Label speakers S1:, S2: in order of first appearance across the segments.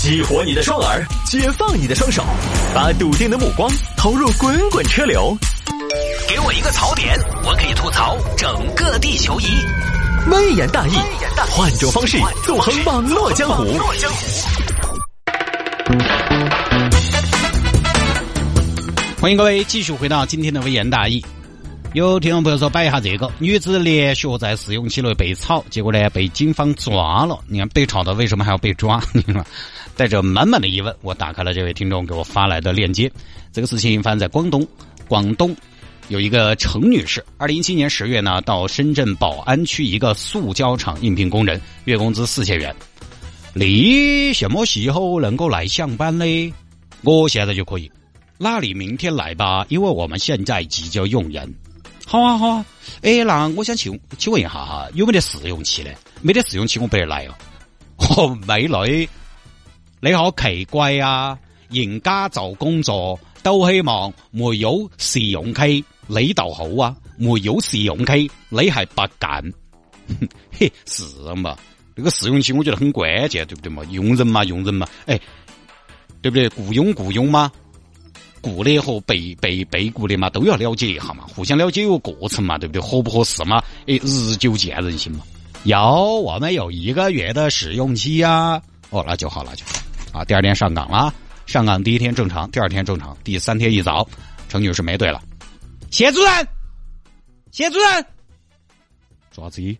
S1: 激活你的双耳，解放你的双手，把笃定的目光投入滚滚车流。给我一个槽点，我可以吐槽整个地球仪。微言大义，换种方式纵横网络江湖。
S2: 欢迎各位继续回到今天的微言大义。有听众朋友说摆一下这个，女子连续在试用期内被炒，结果呢被警方抓了。你看被炒的为什么还要被抓？你说，带着满满的疑问，我打开了这位听众给我发来的链接。这个事情发生在广东，广东有一个程女士，二零一七年十月呢，到深圳宝安区一个塑胶厂应聘工人，月工资四千元。你什么时候能够来上班呢？我现在就可以。那你明天来吧，因为我们现在急着用人。好啊好啊，哎，那我想请请问一下哈，有没得试用期呢？没得试用期我不得来哦。哦，没来，你好奇怪啊！人家找工作都希望没有试用期，你就好啊，没有试用期你还不干。嘿，是嘛？这个试用期我觉得很关键，对不对嘛？用人嘛，用人嘛，哎，对不对？雇佣雇佣嘛。雇的和被被被雇的嘛，都要了解一下嘛，互相了解有过程嘛，对不对？合不合适嘛？哎，日久见人心嘛。有，我们有一个月的试用期呀。哦，那就好，那就好。啊，第二天上岗了，上岗第一天正常，第二天正常，第三天一早，程女士没对了。谢主任，谢主任，啥子？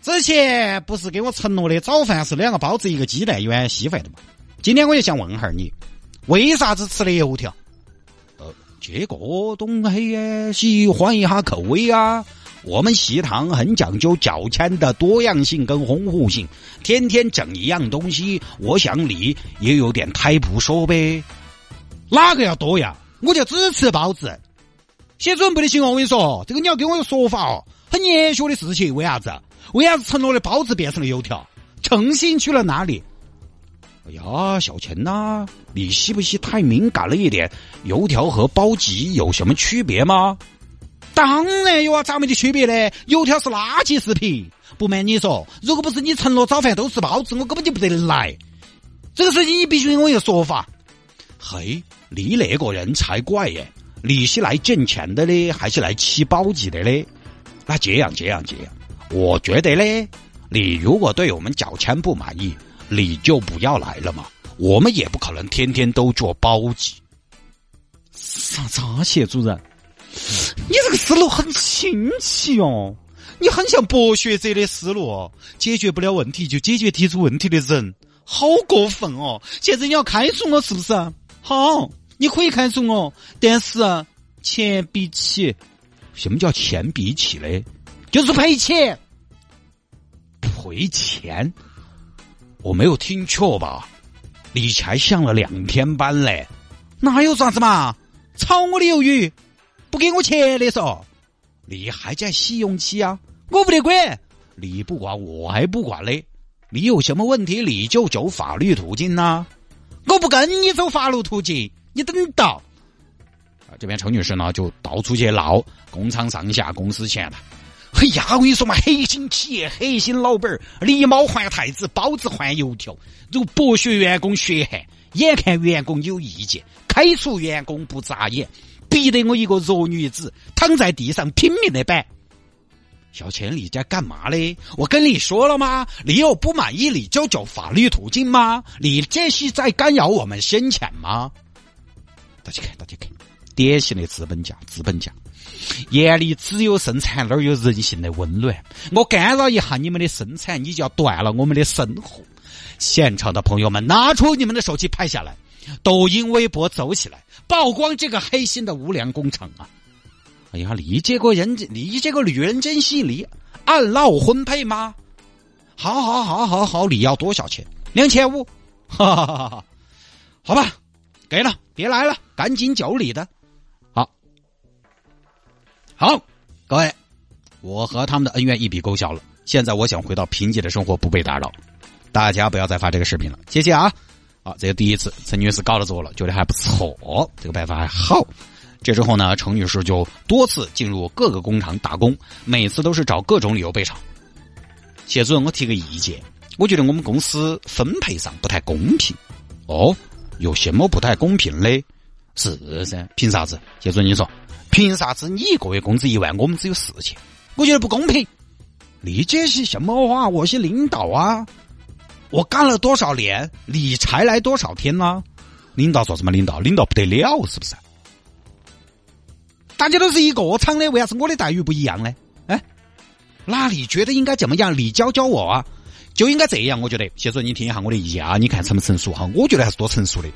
S2: 之前不是给我承诺的早饭是两个包子一个鸡蛋一碗稀饭的嘛？今天我就想问下你。为啥子吃的油条？呃，这个东西喜欢一下口味啊。我们食堂很讲究较餐的多样性跟丰富性，天天整一样东西，我想你也有点太不说呗。哪个要多样？我就只吃包子。写准备的行哦！我跟你说，这个你要给我个说法哦。很严肃的事情，为啥子？为啥子承诺的包子变成了油条？诚信去了哪里？呀，小陈呐，你是不是太敏感了一点？油条和包鸡有什么区别吗？当然有啊，咋没得区别呢？油条是垃圾食品。不瞒你说，如果不是你承诺早饭都吃包子，我根本就不得来。这个事情你必须给我一个说法。嘿，你那个人才怪耶！你是来挣钱的呢，还是来吃包子的呢？那这样这样这样，我觉得呢，你如果对我们早餐不满意。你就不要来了嘛，我们也不可能天天都做包子。啥啥谢主任？你这个思路很新奇哦，你很像博学者的思路哦。解决不了问题就解决提出问题的人，好过分哦！现在你要开除我是不是？好，你可以开除我，但是钱比起，什么叫钱比起嘞？就是赔钱，赔钱。我没有听错吧？你才上了两天班嘞，那有啥子嘛？炒我的鱿鱼，不给我钱的嗦？你还在试用期啊？我不得管，你不管我还不管嘞。你有什么问题你就走法律途径呐。我不跟你走法律途径，你等到。啊，这边陈女士呢就到处去闹工厂上下、公司前台。哎呀，我跟你说嘛，黑心企业、黑心老板儿，狸猫换太子，包子换油条，如剥削员工血汗，眼看员工有意见，开除员工不眨眼，逼得我一个弱女子躺在地上拼命的摆。小千，你在干嘛嘞？我跟你说了吗？你有不满意，你就走法律途径吗？你这是在干扰我们生产吗？大家看，大家看，典型的资本家，资本家。眼里只有生产，哪有人性的温暖？我干扰一下你们的生产，你就要断了我们的生活。现场的朋友们，拿出你们的手机拍下来，抖音、微博走起来，曝光这个黑心的无良工厂啊！哎呀，你这个人，你这个女人真犀利，按闹婚配吗？好好好好好，你要多少钱？两千五，哈哈哈哈！好吧，给了，别来了，赶紧走你的。好，各位，我和他们的恩怨一笔勾销了。现在我想回到平静的生活，不被打扰。大家不要再发这个视频了，谢谢啊！好，这是第一次，陈女士搞了做了，觉得还不错，这个办法还好。这之后呢，程女士就多次进入各个工厂打工，每次都是找各种理由被炒。谢主任，我提个意见，我觉得我们公司分配上不太公平。哦，有什么不太公平的？是噻，凭啥子？谢主任，你说，凭啥子你一个月工资一万，我们只有四千？我觉得不公平。你这是什么话？我是领导啊，我干了多少年，你才来多少天呢？领导说什么？领导，领导不得了，是不是？大家都是一个厂的，为啥子我的待遇不一样呢？哎，那你觉得应该怎么样？你教教我啊，就应该这样。我觉得，谢主任，你听一下我的意见啊，你看成不成熟哈？我觉得还是多成熟的。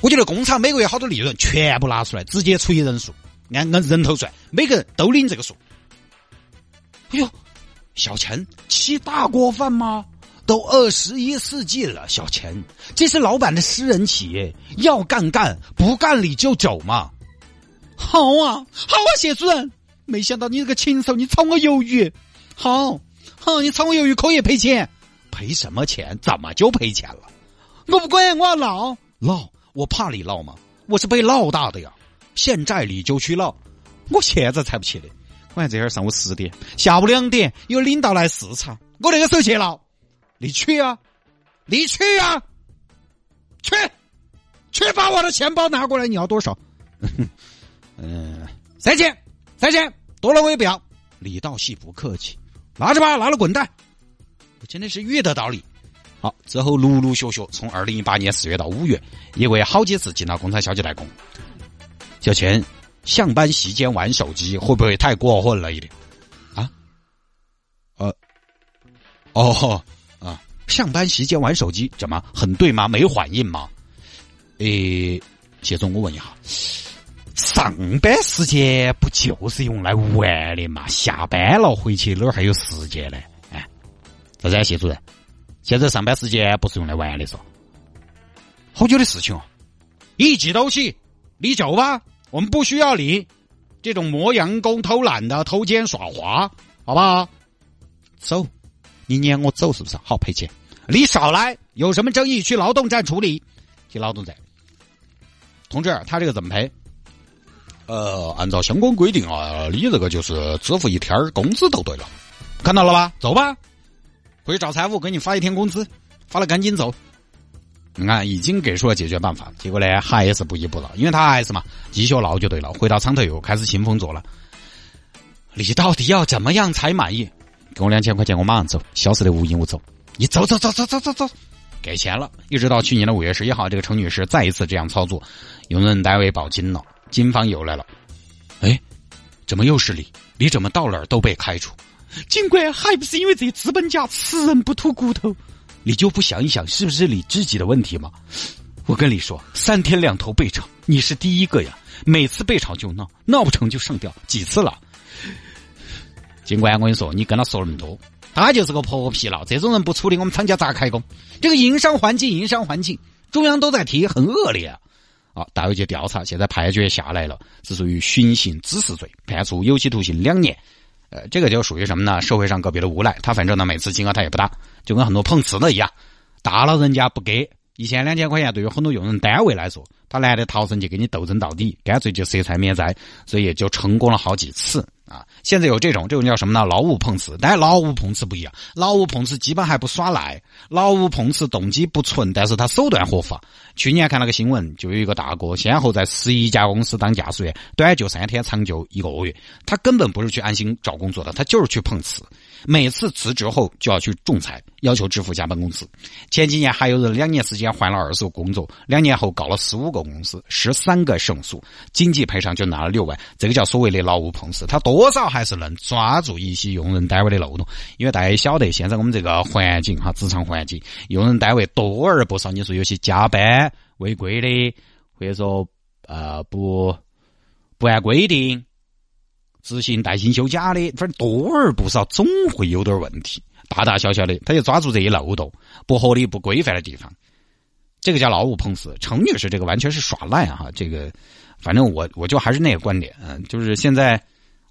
S2: 我觉得工厂每个月好多利润全部拿出来，直接除以人数，按按人头算，每个人都领这个数。哎呦，小陈吃大锅饭吗？都二十一世纪了，小陈，这是老板的私人企业，要干干，不干你就走嘛。好啊，好啊，谢主任。没想到你这个禽兽，你炒我鱿鱼。好，好，你炒我鱿鱼可以赔钱，赔什么钱？怎么就赔钱了？我不管，我要闹闹，我怕你闹吗？我是被闹大的呀。现在你就去闹，我现在才不去的。我看这会儿上午十点，下午两点有领导来视察，我那个时候去闹。你去啊，你去啊，去，去把我的钱包拿过来。你要多少？嗯，三千，三千，多了我也不要。李道系不客气，拿着吧，拿了滚蛋。我真的是遇得到你。好，之后陆陆续续从二零一八年四月到五月，一个月好几次进了工厂消极怠工。小钱，上班时间玩手机会不会太过分了一点？啊？呃，哦，啊，上班时间玩手机怎么很对吗？没反应吗？诶，谢总，我问一下。上班时间不就是用来玩的嘛？下班了回去哪儿还有时间呢？哎，啥子谢主任？现在上班时间不是用来玩的，嗦好久的事情哦，一记都起，你走吧，我们不需要你这种磨洋工、偷懒的、偷奸耍滑，好不好？走，你撵我走是不是？好赔钱，你少来，有什么争议去劳动站处理，去劳动站。同志，他这个怎么赔？呃，按照相关规定啊，你这个就是支付一天工资都对了，看到了吧？走吧，回去找财务给你发一天工资，发了赶紧走。你看，已经给出了解决办法，结果呢还是不依不饶，因为他还是嘛继续闹就对了。回到厂头又开始兴风作浪，你到底要怎么样才满意？给我两千块钱，我马上走，消失的无影无踪。你走走走走走走走，给钱了。一直到去年的五月十一号，这个程女士再一次这样操作，用人单位报警了。警方又来了，哎，怎么又是你？你怎么到哪儿都被开除？尽管还不是因为这资本家吃人不吐骨头？你就不想一想，是不是你自己的问题吗？我跟你说，三天两头被炒，你是第一个呀！每次被炒就闹，闹不成就上吊，几次了？警官，我跟你说，你跟他说那么多，他就是个泼皮了。这种人不处理，我们厂家咋开工？这个营商环境，营商环境，中央都在提，很恶劣啊！啊，大有去调查，现在判决下来了，是属于寻衅滋事罪，判处有期徒刑两年。呃，这个就属于什么呢？社会上个别的无赖，他反正呢每次金额他也不大，就跟很多碰瓷的一样，打了人家不给一千两千块钱，对于很多用人单位来说，他懒得逃生去跟你斗争到底，干脆就赊财免灾，所以也就成功了好几次。啊，现在有这种，这种叫什么呢？劳务碰瓷，但劳务碰瓷不一样，劳务碰瓷基本还不耍赖，劳务碰瓷动机不纯，但是他手段合法。去年看了个新闻，就有一个大哥先后在十一家公司当驾驶员，短就三天，长就一个月，他根本不是去安心找工作的，他就是去碰瓷。每次辞职后就要去仲裁，要求支付加班工资。前几年还有人两年时间换了二十个工作，两年后告了十五个公司，十三个胜诉，经济赔偿就拿了六万。这个叫所谓的劳务碰瓷，他多少还是能抓住一些用人单位的漏洞。因为大家晓得，现在我们这个环境哈，职场环境，用人单位多而不少。你说有些加班违规的，或者说呃不不按规定。执行带薪休假的，反正多而不少，总会有点问题，大大小小的，他就抓住这一漏洞，不合理、不规范的地方，这个叫劳务碰瓷。程女士这个完全是耍赖哈，这个反正我我就还是那个观点，嗯，就是现在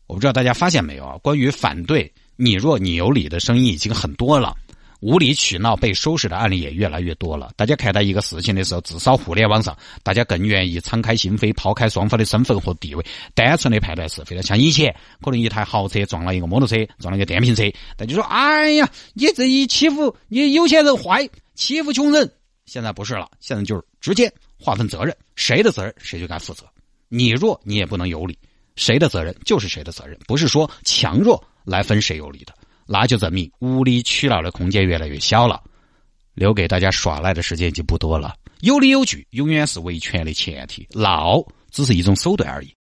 S2: 我不知道大家发现没有啊，关于反对你弱你有理的声音已经很多了。无理取闹被收拾的案例也越来越多了。大家看到一个事情的时候，至少互联网上大家更愿意敞开心扉，抛开双方的身份和地位，单纯的判断是非的。像以前，可能一台豪车撞了一个摩托车，撞了一个电瓶车，大家说：“哎呀，你这一欺负你有钱人坏，欺负穷人。”现在不是了，现在就是直接划分责任，谁的责任谁就该负责。你弱，你也不能有理，谁的责任就是谁的责任，不是说强弱来分谁有理的。那就证明无理取闹的空间越来越小了，留给大家耍赖的时间就不多了。有理有据永远是维权的前提，闹只是一种手段而已。